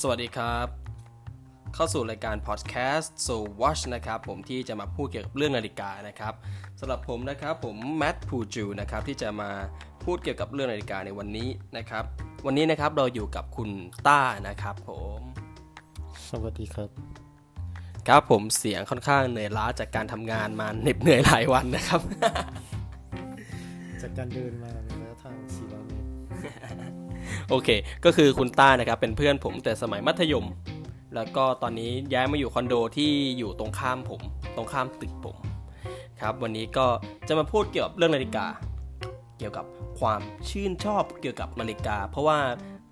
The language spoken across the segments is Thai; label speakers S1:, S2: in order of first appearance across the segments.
S1: สวัสดีครับ เข้าสู่รายการพอดแคสต์ So Watch นะครับ ผมที่จะมาพูดเกี่ยวกับเรื่องนาฬิกานะครับสำหรับผมนะครับผมแมทพูจูนะครับที่จะมาพูดเกี่ยวกับเรื่องนาฬิกาในวันนี้นะครับ วันนี้นะครับเราอยู่กับคุณต้านะครับ ผม
S2: สวัสดีครับ
S1: ครับผมเสียงค่อนข้างเหนื่อยล้าจากการทำงานมาเหน็บเหนื่อยหลายวันนะครับ
S2: จากการเดินมา
S1: โอเค ก็คือคุณต้านะครับเป็นเพื่อนผมแต่สมัยมัธยม แล้วก็ตอนนี้ย้ายมาอยู่คอนโดที่อยู่ตรงข้ามผม ตรงข้ามตึกผม ครับวันนี้ก็จะมาพูดเกี่ยวกับเรื่องนาฬิกา เกี่ยวกับความชื่นชอบเกี่ยวกับนาฬิกา เพราะว่า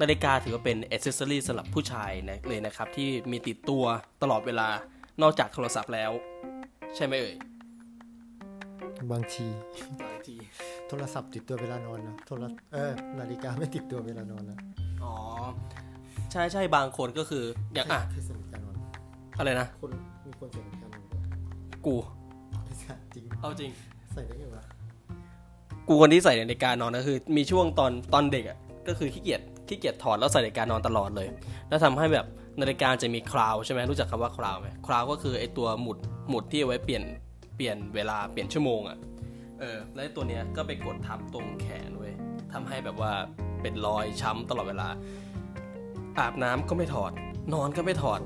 S1: นาฬิกาถือว่าเป็นอ c เซสซอรีสำหรับผู้ชายนะเลยนะครับ ที่มีติดตัวตลอดเวลานอกจากโทรศัพท์แล้ว ใช่ไหมเอ่ย
S2: บางที
S1: บางที
S2: โทรศัพท์ติดตัวเวลานอนนะโทรเออนาฬิกาไม่ติดตัวเวลานอนนะ
S1: อ๋อใช่ใช่บางคนก็คืออย่างอะ
S2: ใครใส่นาฬิกานอน
S1: อะไรนะ
S2: คนมีคนใส่นาฬิกานอนด้วย
S1: กู
S2: ไม่ใช่จริง
S1: เอาจริง
S2: ใส่ได้ไงวะ
S1: กูคนที่ใส่นาฬิกานอนก็คือ มีช่วงตอนตอนเด็กอะก็คือขี้เกียจขี้เกียจถอดแล้วใส่นาฬิกานอนตลอดเลย แล้วทำให้แบบนาฬิกาจะมีคราวใช่ไหมรู้จักคำว่าคราวไหมคราวก็คือไอตัวหมุดหมุดที่เอาไว้เปลี่ยนเปลี่ยนเวลาเปลี่ยนชั่วโมงอะ เออแล้วไอ้ตัวเนี้ยก็ไปกดทับตรงแขนเว้ยทำให้แบบว่าเป็นรอยช้ำตลอดเวลา อาบน้ำก็ไม่ถอด นอนก็ไม่ถอด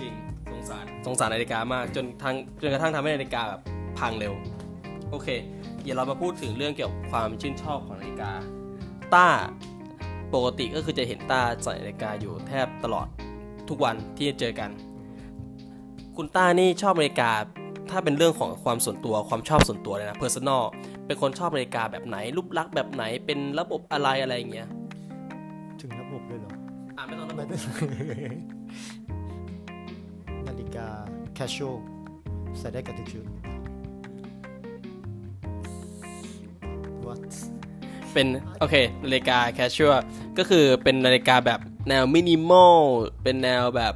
S1: จริงสงสารสงสารนาฬิกามาก จนทางจนกระทั่งทำให้นาฬิกาแบบพังเร็ว โอเค เดี๋ยวเรามาพูดถึงเรื่องเกี่ยวกับความชื่นชอบของนาฬิกา ต้าปกติก็คือจะเห็นต้าใส่นาฬิกาอยู่แทบตลอดทุกวันที่เจอกัน คุณต้านี่ชอบนาฬิกา ถ้าเป็นเรื่องของความส่วนตัวความชอบส่วนตัวเลยนะ personal เป็นคนชอบนาฬิกาแบบไหน รูปลักษณ์แบบไหนเป็นระบบอะไรอะไรอย่างเงี้ย
S2: ถึงระบบเลยเหรอ
S1: อ่าไม่ต้องระบ
S2: ไม่
S1: บ
S2: ได้นาฬิกา casual ใส่ได้กับทุกชุด what
S1: เป็นโอเคนาฬิกา casual ก็คือเป็นนาฬิกาแบบแนวมินิมอลเป็นแนวแบบ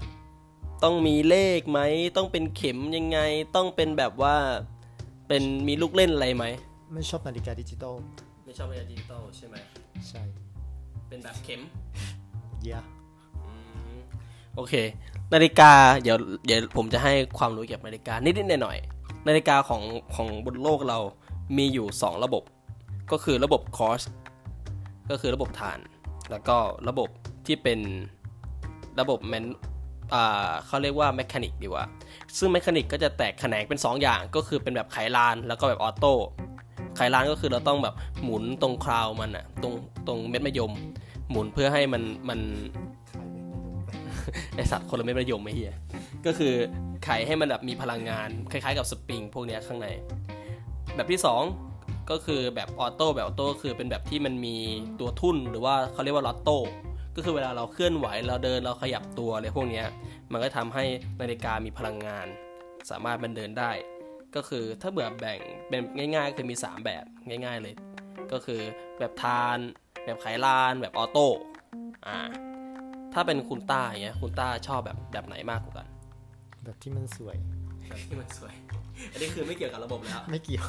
S1: ต้องมีเลขไหม ต้องเป็นเข็มยังไง ต้องเป็นแบบว่า เป็นมีลูกเล่นอะไรไหม
S2: ไม่ชอบนาฬิกาดิจิตอล
S1: ไม่ชอบนาฬิกาดิจิตอลใช่ไหม
S2: ใช่
S1: เป็นแบบเข็ม
S2: เยอะ
S1: โอเค นาฬิกา เดี๋ยว เดี๋ยวผมจะให้ความรู้เกี่ยวกับนาฬิกานิดๆหน่อยๆ นาฬิกาของของบนโลกเรามีอยู่ 2 ระบบ ก็คือระบบคอสก็คือระบบถ่าน แล้วก็ระบบที่เป็นระบบแมนอ่า เขาเรียกว่า mechanic ดีกว่า ซึ่ง mechanic ก็จะแตกแขนงเป็น 2 อย่าง ก็คือเป็นแบบไขลานแล้วก็แบบ auto ไขลานก็คือเราต้องแบบหมุนตรง crown มันอะตรงตรงเม็ดมะยม หมุนเพื่อให้มันมันไอสัตว์คนละเม็ดมะยมไม่เฮียก็คือไขให้มันแบบมีพลังงานคล้ายๆกับสปริงพวกนี้ข้างใน แบบที่ 2 ก็คือแบบ auto แบบ auto คือเป็นแบบที่มันมีตัวทุ่นหรือว่าเขาเรียกว่าลอตโต้ ก็คือเวลาเราเคลื่อนไหวเราเดินเราขยับตัวอะไรพวกเนี้ยมันก็ทำให้นาฬิกามีพลังงาน สามารถมันเดินได้ ก็คือถ้าเบื่อแบ่งเป็นง่ายๆคือมี 3 แบบง่าย ๆเลย ก็คือแบบถ่าน แบบไขลาน แบบ autoอ่าถ้าเป็นคุณต้าอย่างเงี้ยคุณต้าชอบแบบแบบไหนมากกว่ากัน
S2: แบบที่มันสวย
S1: แบบที่มันสวย อันนี้คือไม่เกี่ยวกับระบบแล้ว
S2: ไม่เกี่ยว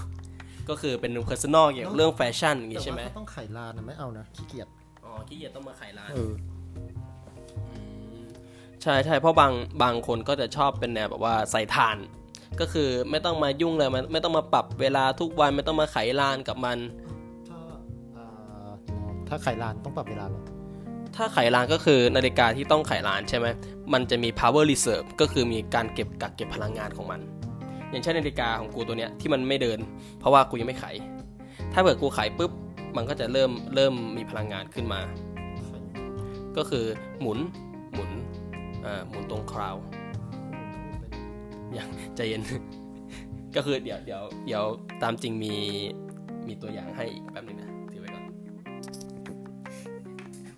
S1: ก็คือเป็น personal เกี่ยวกับเรื่องแฟชั่นอย่าง
S2: แต่
S1: งี้ใช่ไหม
S2: ว่าเขาต้องไขลานนะไม่เอานะขี้เกียจ
S1: อ๋อขี้เกียจต้องมาไขร้าน
S2: เออ
S1: ใช่ใช่เพราะบางบางคนก็จะชอบเป็นแนวแบบว่าใส่ถ่าน ก็คือไม่ต้องมายุ่งเลยมันไม่ต้องมาปรับเวลาทุกวันไม่ต้องมาไขลานกับมัน
S2: ถ้าอ่าถ้าไขลานต้องปรับเวลาเหรอ
S1: ถ้าไขลานก็คือนาฬิกาที่ต้องไขลานใช่ไหมมันจะมี power reserve ก็คือมีการเก็บกักเก็บพลังงานของมัน อย่างเช่นนาฬิกาของกูตัวเนี้ยที่มันไม่เดิน เพราะว่ากูยังไม่ไข ถ้าเกิดกูไขปุ๊บ มันก็จะเริ่มเริ่มมีพลังงานขึ้นมา ก็คือหมุนหมุนเอ่อหมุนตรงคราวอย่างใจเย็น ก็คือเดี๋ยวเดี๋ยวเดี๋ยวตามจริงมีมีตัวอย่างให้อีกแป๊บนึงนะถือไว้ก่อน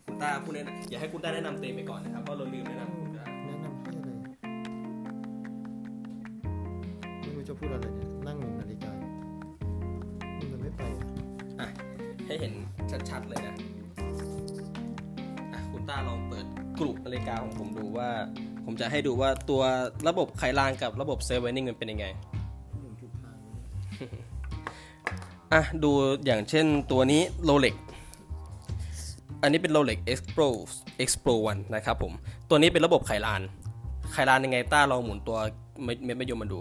S1: คุณต้าพูดแนะนำอย่าให้คุณต้าแนะนำเต็มไปก่อนนะครับเพราะเราลืมแนะนำคุณต้า
S2: แนะนำให้อะไรไม่รู้จะพูดอะไร
S1: ให้เห็นชัดๆเลยนะอะคุณต้าลองเปิดกลุ่มนาฬิกาของผมดูว่า ผมจะให้ดูว่าตัวระบบไขลานกับระบบเซเวนิ่งมันเป็นยังไงอะดูอย่างเช่นตัวนี้โรเล็กอันนี้เป็น Rolex Expro X Pro 1นะครับผม ตัวนี้เป็นระบบไขลาน ไขลานยังไงต้าลองหมุนตัวเม็ดเม็ดมะยมมาดู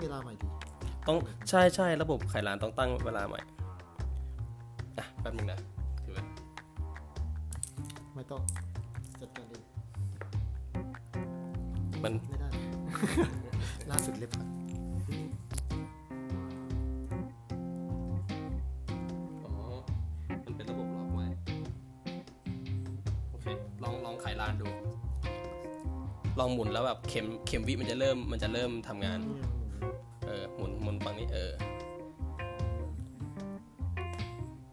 S2: เวลาใหม่ดี
S1: ต้องใช่ใช่ระบบไขลานต้องตั้งเวลาใหม่อะแป๊บนึงนะถือไว้
S2: ไม่ต้องจัดการเอง
S1: มัน
S2: ไม่ได้ ล่าสุดเล็บหัก
S1: อ๋อมันเป็นระบบล็อกไว้โอเคลองลองไขลานดู ลองหมุนแล้วแบบเข็มเข็มวิมันจะเริ่มมันจะเริ่มทำงาน
S2: นี่ยังหมุนอยู่
S1: เออ หมุนหมุนฝั่งนี้เออ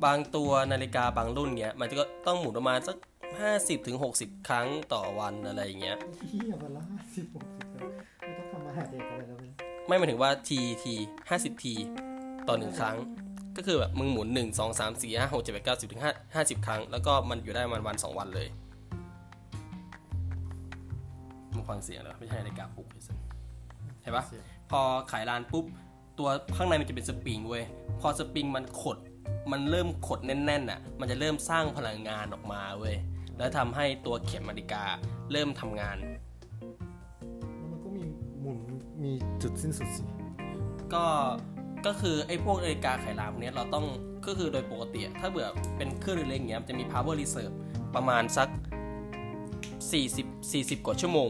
S1: บางตัวนาฬิกาบางรุ่นเนี้ยมันก็ต้องหมุนประมาณสักห้าสิบถึงหกสิบครั้งต่อวันอะไรอย่างเงี้ย
S2: เฮียวันละห้าสิบหกสิบแล้วไม่ต้องทำอาหารเด็กอะไรแล้วเนี่ย
S1: ไม่หมายถึงว่าทีทีห้าสิบทีต่อหนึ่งครั้ง ก็คือแบบมึงหมุนหนึ่งสองสามสี่ห้าหกเจ็ดแปดเก้าสิบถึงห้าห้าสิบครั้ง แล้วก็มันอยู่ได้ประมันวันสองวันเลยมึงฟังเสียงเหรอไม่ใช่นาฬิกาปลุกเห็นปะ
S2: เสีย
S1: พอขายลานปุ๊บ ตัวข้างในมันจะเป็นสปริงเว้ยพอสปริงมันขด มันเริ่มขดแน่นๆน่ะ มันจะเริ่มสร้างพลังงานออกมาเว้ยแล้วทำให้ตัวเข็มนาฬิกาเริ่มทำงาน
S2: แล้วมันก็มีหมุนมีจุดสิ้นสุดสิ
S1: ก็ก็คือไอ้พวกนาฬิกาไขลานพวกเนี้ยเราต้องก็คือโดยปกติอะถ้าเบื่อเป็นเครื่องเล็กๆอย่างเงี้ยมันจะมี power reserve ประมาณสัก 40 40 กว่าชั่วโมง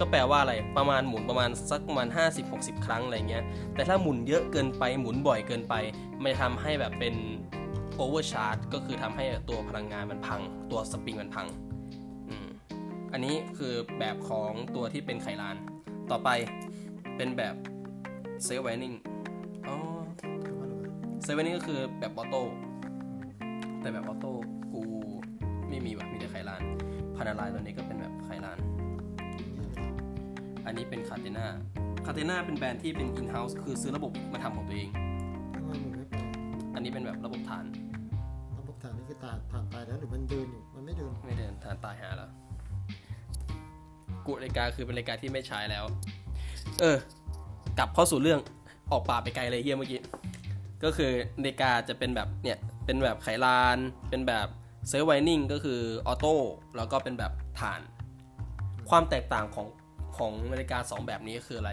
S1: ก็แปลว่าอะไรประมาณหมุนประมาณสักประมาณ 50-60 ครั้งอะไรเงี้ยแต่ถ้าหมุนเยอะเกินไปหมุนบ่อยเกินไปมันจะทำให้แบบเป็น overcharge ก็คือทำให้ตัวพลังงานมันพัง ตัวสปริงมันพังอันนี้คือแบบของตัวที่เป็นไขลาน ต่อไปเป็นแบบเซฟไวนิ่งอ๋อself-winding ก็คือแบบ auto แต่แบบ auto กูไม่มีว่ะมีแต่ไขลาน Panerai ตัวนี้ก็เป็นแบบไขลาน อันนี้เป็นคาเทนาคาเทนาเป็นแบรนด์ที่เป็น in-house คือซื้อระบบมาทำของตัวเอง
S2: ทำไมหมุนไม่ไป
S1: อันนี้เป็นแบบระบบถ่าน
S2: ระบบถ่านนี่คือตาถ่านตายแล้วหรือมันเดินอยู่ มันไม่เดิน
S1: ไม่เดินถ่านตายห่าแล้วกูนาฬิกาคือเป็นนาฬิกาที่ไม่ใช้แล้ว เออ กลับเข้าสู่เรื่องออกป่าไปไกลเลยเฮียเมื่อกี้ ก็คือนาฬิกาจะเป็นแบบเนี่ย เป็นแบบไขลาน เป็นแบบ self-winding ก็คือ auto แล้วก็เป็นแบบถ่าน ความแตกต่างของ ของนาฬิกา 2 แบบนี้คืออะไร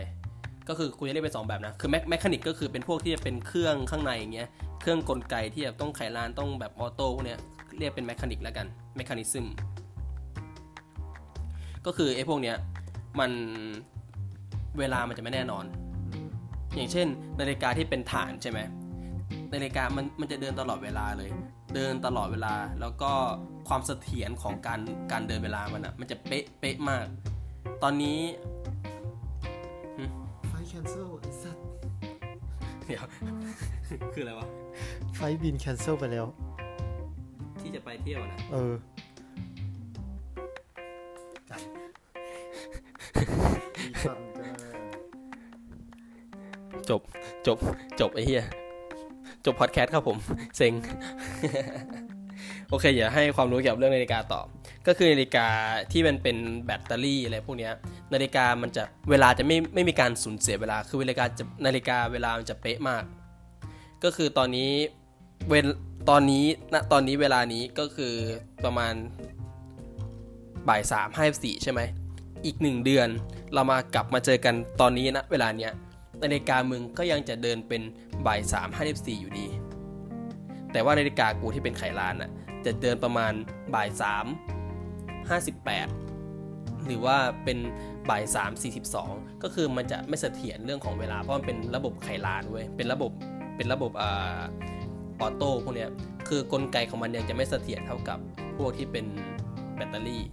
S1: ก็คือกูจะเรียกเป็นสองแบบนะ คือแม mechanic ก็คือเป็นพวกที่จะเป็นเครื่องข้างในอย่างเงี้ย เครื่องกลไกที่แบบต้องไขลานต้องแบบ auto พวกเนี้ย เรียกเป็น mechanic แล้วกัน mechanism ก็คือไอ้พวกเนี้ยมันเวลามันจะไม่แน่นอน อย่างเช่น นาฬิกาที่เป็นฐานใช่ไหมนาฬิกามันมันจะเดินตลอดเวลาเลย เดินตลอดเวลาแล้วก็ความเสถียรของการการเดินเวลามันอะมันจะเป๊ะเป๊ะมาก ตอนนี้
S2: ไฟแคนเซิลไอ้สัตว์
S1: เดี๋ยว คืออะไรวะ
S2: ไฟบินแคนเซิลไปแล้ว
S1: ที่จะไปเที่ยวนะ
S2: เออดีจังจ้า
S1: จบ จบ จบไอ้เหี้ย จบพอดแคสต์ครับผม เซ็ง โอเค อย่าให้ความรู้เกี่ยวกับเรื่องนาฬิกาต่อ ก็คือนาฬิกาที่มันเป็นแบตเตอรี่อะไรพวกนี้นาฬิกามันจะเวลาจะไม่ไม่มีการสูญเสียเวลาคือเวลาจะนาฬิกาเวลามันจะเป๊ะมาก ก็คือตอนนี้เวลตอนนี้ณตอนนี้เวลานี้ก็คือประมาณบ่ายสามห้าสี่ใช่ไหมอีกหนึ่งเดือนเรามากลับมาเจอกันตอนนี้นะเวลาเนี้ยนาฬิกามึงก็ยังจะเดินเป็นบ่ายสามห้าสิบสี่อยู่ดี แต่ว่านาฬิกากูที่เป็นไขลานอะจะเดินประมาณบ่ายสาม ห้าสิบแปดหรือว่าเป็นบ่ายสามสี่สิบสองก็คือมันจะไม่เสถียรเรื่องของเวลาเพราะมันเป็นระบบไขลานเว้ยเป็นระบบเป็นระบบอ่า auto พวกเนี้ยคือกลไกของมันยังจะไม่เสถียรเท่ากับพวกที่เป็นแบตเตอรี่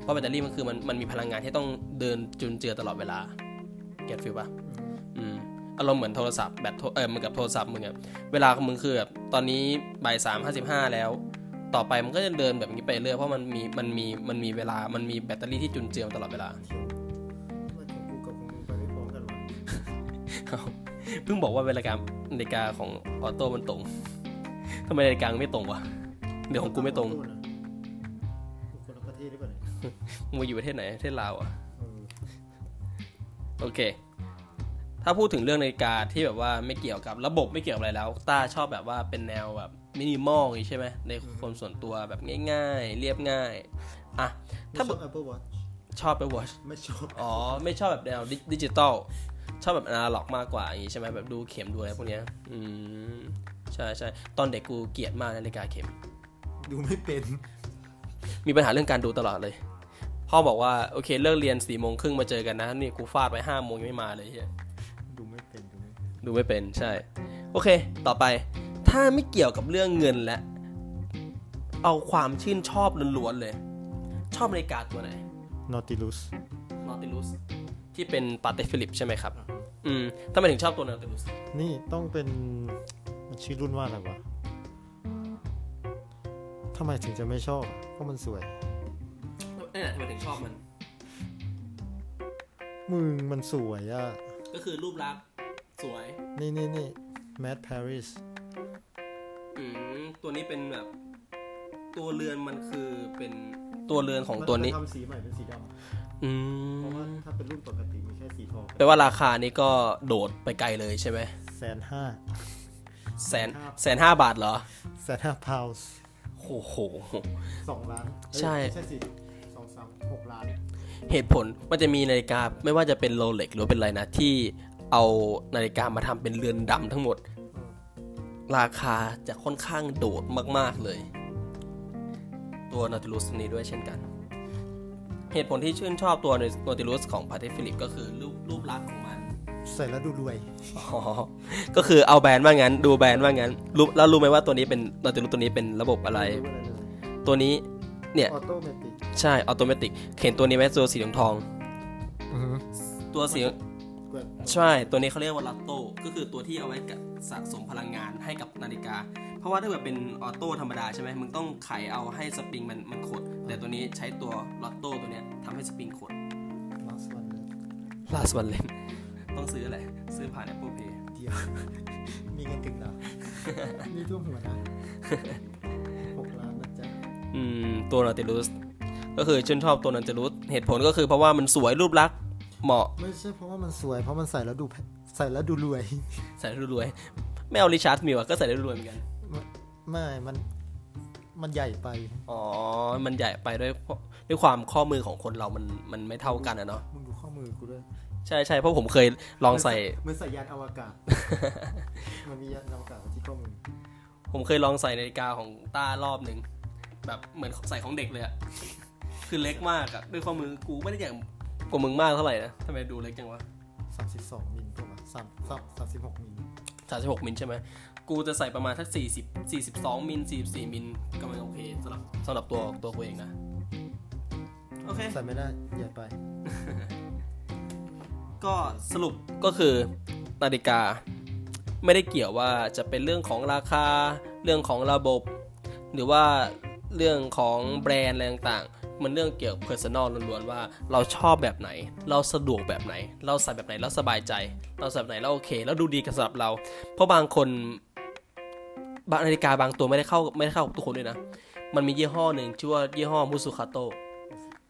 S1: เพราะแบตเตอรี่มันคือมันมันมีพลังงานที่ต้องเดินจุนเจือตลอดเวลา get feel ปะอืมอารมณ์เหมือนโทรศัพท์แบตโทรเออเหมือนกับโทรศัพท์มึงอะเวลาของมึงคือแบบตอนนี้บ่ายสามห้าสิบห้าแล้ว ต่อไปมันก็จะเดินแบบนี้ไปเรื่อยเพราะมันมีมันมีมันมีเวลา มันมีแบตเตอรี่ที่จุนเจือตลอดเวลา
S2: ทำไมของกูกับของมึงไปไม่พร้อมกันวะ
S1: เพิ่งบอกว่าเวลาการนาฬิกาของออโต้มันตรงทำไมนาฬิกาไม่ตรงวะเดี๋ยวของกูไม่ตรง
S2: คนละประเทศหรือเปล่าเนี่ย
S1: มึงมาอยู่ประเทศไหนประเทศลาวอะ
S2: เออ
S1: โอเค ถ้าพูดถึงเรื่องนาฬิกาที่แบบว่าไม่เกี่ยวกับระบบไม่เกี่ยวกับอะไรแล้วต้าชอบแบบว่าเป็นแนวแบบ มินิมอลอย่างนี้ใช่ไหมในคนส่วนตัวแบบง่ายๆ เรียบง่ายอะ
S2: ไม่
S1: ถ้า
S2: ชอบ Apple Watch
S1: ชอบไปวอช
S2: ไม่ชอบ
S1: อ๋อ ไม่ชอบแบบแนวดิดิจิตอลชอบแบบอนาล็อกมากกว่าอย่างนี้ใช่ไหมแบบดูเข็มดูอะไรพวกเนี้ยอืมใช่ใช่ตอนเด็กกูเกลียดมากนาฬิกาเข็ม
S2: ดูไม่เป็น
S1: มีปัญหาเรื่องการดูตลอดเลย พ่อบอกว่าโอเคเลิกเรียนสี่โมงครึ่งมาเจอกันนะนี่กูฟาดไปห้าโมงยังไม่มาเลยเฮีย
S2: ดูไม่เป็นดูไม่เป็น
S1: ดูไม่เป็นใช่ โอเค ต่อไป ถ้าไม่เกี่ยวกับเรื่องเงินและ เอาความชื่นชอบล้วนๆเลย ชอบนาฬิกาตัวไหน
S2: Nautilus
S1: Nautilus ที่เป็นปาเต้ฟิลิปใช่ไหมครับ อืมทำไมถึงชอบตัว Nautilus
S2: นี่ต้องเป็นมันชื่อรุ่นว่าอะไรวะทำไมถึงจะไม่ชอบเพราะมันสวย
S1: นี่แหละทำไมถึงชอบมัน
S2: มึงมันสวยอะ
S1: ก็คือรูปลักษณ์สวย
S2: นี่นี่นี่ Mad Paris
S1: อืมตัวนี้ เป็นแบบตัวเรือนมันคือเป็นตัวเรือนของตัวนี้
S2: ทำสีใหม่เป็นสีดำ
S1: อื
S2: เพราะ
S1: ม
S2: ว่าถ้าเป็นรุ่นปกติมีแค่สีทอง
S1: แปลว่าราคานี้ก็โดดไปไกลเลยใช่ไหม
S2: แสนห้า
S1: แสนแสนห้าบาทเหรอ
S2: แสนห้าพาวส์
S1: โอ้โห
S2: สองล้านเอ้ย
S1: ใช่
S2: ไม่ใช่สิสองสามหกล้าน
S1: เหตุผลมันจะมีนาฬิกาไม่ว่าจะเป็นโรเล็กหรือว่าเป็นอะไรนะ ที่เอานาฬิกามาทำเป็นเรือนดำทั้งหมด ราคาจะค่อนข้างโดดมาก ๆ เลย ตัว Nautilus นี้ด้วยเช่นกัน เหตุผลที่ชื่นชอบตัว Nautilus ของ p a t e Philippe ก็คือรูปรูปลักษณ์ของมัน
S2: ใส่แล้วดูรวย
S1: อ๋อ ก็คือเอาแบรนด์ว่างั้น ดูแบรนด์ว่างั้นรู้แล้วรู้ไหมว่าตัวนี้เป็น Nautilus ตัวนี้เป็นระบบอะไร
S2: ม่รู้อะไรเลย
S1: ตัวนี้เนี่ย
S2: automatic
S1: ใช่ automatic เห็นตัวนี้ไหมตัวสีทองๆตัวสี
S2: กด
S1: ใช่ ตัวนี้เขาเรียกว่าลัตโต้ก็คือตัวที่เอาไว้กะ สะสมพลังงานให้กับนาฬิกา เพราะว่าถ้าเกิดเป็นออโต้ธรรมดาใช่ไหมมึงต้องไขเอาให้สปริงมันมันขด แต่ตัวนี้ใช้ตัวลัตโต้ตัวเนี้ยทำให้สปริงขด
S2: ลาสวันเลย
S1: last one เล่นต้องซื้ออะไร ซื้อผ่าน Apple Pay
S2: เดียว มีเงินถึงแล้วนี่ท่วมหัวนะหกล้านนะจ๊ะ
S1: อืม ตัว Nautilus ก็คือชื่นชอบตัว Nautilus เหตุผลก็คือเพราะว่ามันสวยรูปลักษณ์ เหมาะ
S2: ไม่ใช่เพราะว่ามันสวยเพราะมันใส่แล้วดูแพใส่แล้วดูรวย
S1: ใส่แล้วรวย ไม่เอาริชาร์ดมิวก็ใส่แล้วรวยเหมือนกัน
S2: ไม่มันมันใหญ่ไป
S1: อ๋อ มันใหญ่ไปด้วยด้วยความข้อมือของคนเรามันมันไม่เท่ากันอะเนาะ
S2: มึงดูข้อมือกูด้วย
S1: ใช่ใช่เพราะผมเคยลองใส่
S2: มันใส่ยานอวกาศ มันมียานอวกาศไว้ที่ข้อมือ
S1: ผมเคยลองใส่นาฬิกาของต้ารอบหนึ่งแบบเหมือนใส่ของเด็กเลยอะคือเล็กมากอะด้วยข้อมือกูไม่ได้ใหญ่ กว่ามึงมากเท่าไหร่นะทำไมดูเล็กจังวะ
S2: สามสิบสองมิลถูกไหมสามสามสามสิบหกมิล
S1: สามสิบหกมิลใช่ไหมกูจะใส่ประมาณทักสี่สิบสี่สิบสองมิลสี่สี่มิลก็มันโอเคสำหรับสำหรับตัวตัวกูเองนะ โอเค
S2: ใส่ไม่ได้ใหญ่ไป
S1: ก็สรุปก็คือนาฬิกา ไม่ได้เกี่ยวว่าจะเป็นเรื่องของราคา เรื่องของระบบ หรือว่าเรื่องของแบรนด์อะไรต่างๆ มันเรื่องเกี่ยวกับ personal ล้วนๆว่าเราชอบแบบไหน เราสะดวกแบบไหน เราใส่แบบไหนแล้วสบายใจ เราใส่แบบไหนแล้วโอเค แล้วดูดีกับสำหรับเรา เพราะบางคนบางนาฬิกาบางตัวไม่ได้เข้าไม่ได้เข้ากับทุกคนด้วยนะ มันมียี่ห้อหนึ่งชื่อว่ายี่ห้อมุสุคาโต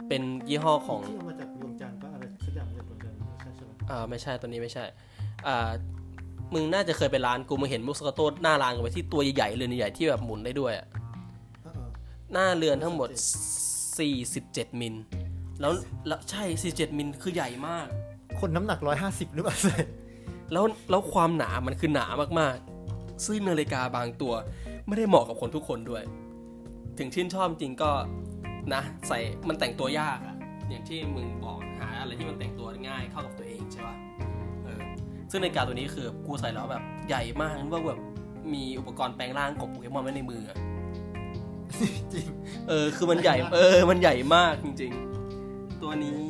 S1: เป็นยี่ห้อของ
S2: ที่เอามาจากดวงจันทร์ปะอะไรสักอย่างมาจากดวงจันทร์ไม่ใช่ใช่ไหม
S1: อ่าไม่ใช่ตัวนี้ไม่ใช่อ่ามึงน่าจะเคยไปร้านกูมึงเห็นมุสกาโต้หน้าร้านกันไว้ที่ตัวใหญ่ๆเรือนใหญ่ๆที่แบบหมุนได้ด้วยอะ
S2: เออ
S1: หน้าเรือนทั้งหมด 47 มิล แล้วแล้วใช่ 47 มิลคือใหญ่มาก
S2: ๆคนน้ำหนักร้อยห้าสิบหรือเปล่า
S1: แล้วแล้วความหนามันคือหนามากๆ ซึ่งนาฬิกาบางตัวไม่ได้เหมาะกับคนทุกคนด้วย ถึงชื่นชอบจริงก็นะใส่มันแต่งตัวยากอะอย่างที่มึงบอกหาอะไรที่มันแต่งตัวง่ายเข้ากับตัวเองใช่ปะเออซึ่งนาฬิกาตัวนี้คือกูใส่แล้วแบบใหญ่มากนึกว่าแบบมีอุปกรณ์แปลงร่างของโปเกมอนไว้ในมืออะ
S2: จริง
S1: เออ คือมันใหญ่ เออ มันใหญ่มากจริง ๆ ตัวนี้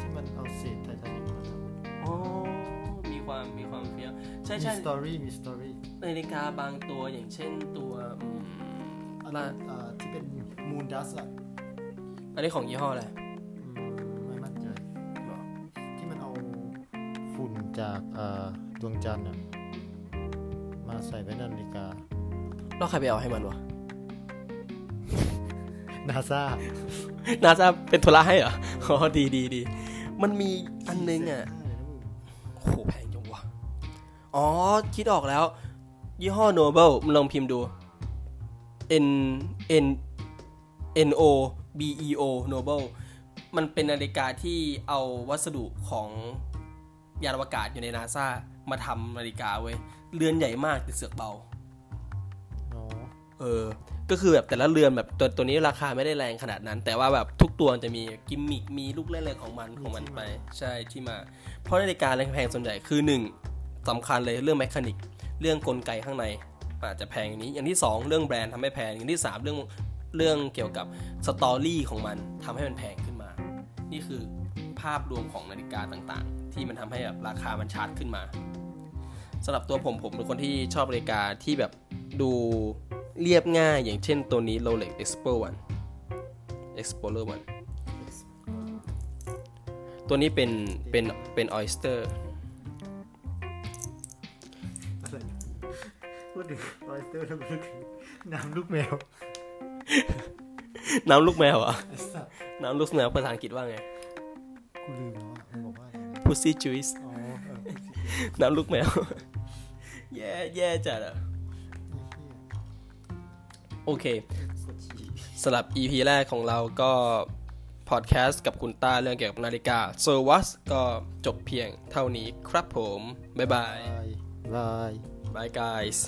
S2: ที่มันเอาเศษไททานิกมาทำ
S1: อ๋อมีความ มีความเฟี้ยว ใช่
S2: มี
S1: ใช่
S2: story มี story
S1: นาฬิกาบางตัวอย่างเช่นตัวอืม
S2: อัน
S1: ล่า
S2: นั้นอ่าที่เป็นมูนดัสอะ
S1: อันนี้ของยี่ห้ออะไร
S2: อืมไม่มั่นใจที่มันเอาฝุ่นจากอ่าดวงจันทร์อะมาใส่ไว้ในนาฬิกา
S1: แล้วใครไปเอาให้มันวะ
S2: นาซา
S1: นาซาเป็นธุระให้เหรออ๋อดีดีดีมันมีอันนึงอะโหแพงจังวะอ๋อ คิดออกแล้ว ยี่ห้อ Noble มึงลองพิมพ์ดู N N N O B E O Noble มันเป็นนาฬิกาที่เอาวัสดุของยานอวกาศอยู่ในนาซามาทำนาฬิกาเว้ย เรือนใหญ่มากแต่เสือกเบา
S2: อ๋อ
S1: เออ ก็คือแบบแต่ละเรือนแบบตัวตัวนี้ราคาไม่ได้แรงขนาดนั้น แต่ว่าแบบทุกตัวจะมีกิมมิคมีลูกเล่นอะไรของมันของมันไป ใช่ที่มา เพราะนาฬิกาแพงๆส่วนใหญ่คือหนึ่งสำคัญเลยเรื่อง mechanic เรื่องกลไกข้างในอาจจะแพงอย่างนี้ อย่างที่สองเรื่องแบรนด์ทำให้แพงอย่างที่สามเรื่องเรื่องเกี่ยวกับ story ของมันทำให้มันแพงขึ้นมา นี่คือภาพรวมของนาฬิกาต่างๆ ที่มันทำให้แบบราคามันชาร์จขึ้นมาสำหรับตัวผมผมเป็นคนที่ชอบนาฬิกาที่แบบดู เรียบง่ายอย่างเช่นตัวนี้ Rolex Explorer 1 Explorer 1ตัวนี้เป็นเป็นเป็น Oyster
S2: อะไรพูดถึง oyster แล้วก็นึกถึงน้ำลูกแมว
S1: น้ำลูกแมวเหรอะ
S2: ไอ้สัตว์
S1: น้ำลูกแมวภาษาอังกฤษว่าไง
S2: กูลืมแล้วอะมึงบอกว่าอะไรนะ
S1: Pussy Juice
S2: อ๋อเออ
S1: น้ำลูกแมว แย่แย่จัดอะ โอเคสำหรับ EP แรกของเราก็พอดแคสต์กับคุณต้าเรื่องเกี่ยวกับนาฬิกา So Was ก็จบเพียงเท่านี้ครับผม บ๊ายบาย
S2: บายบาย
S1: Bye guys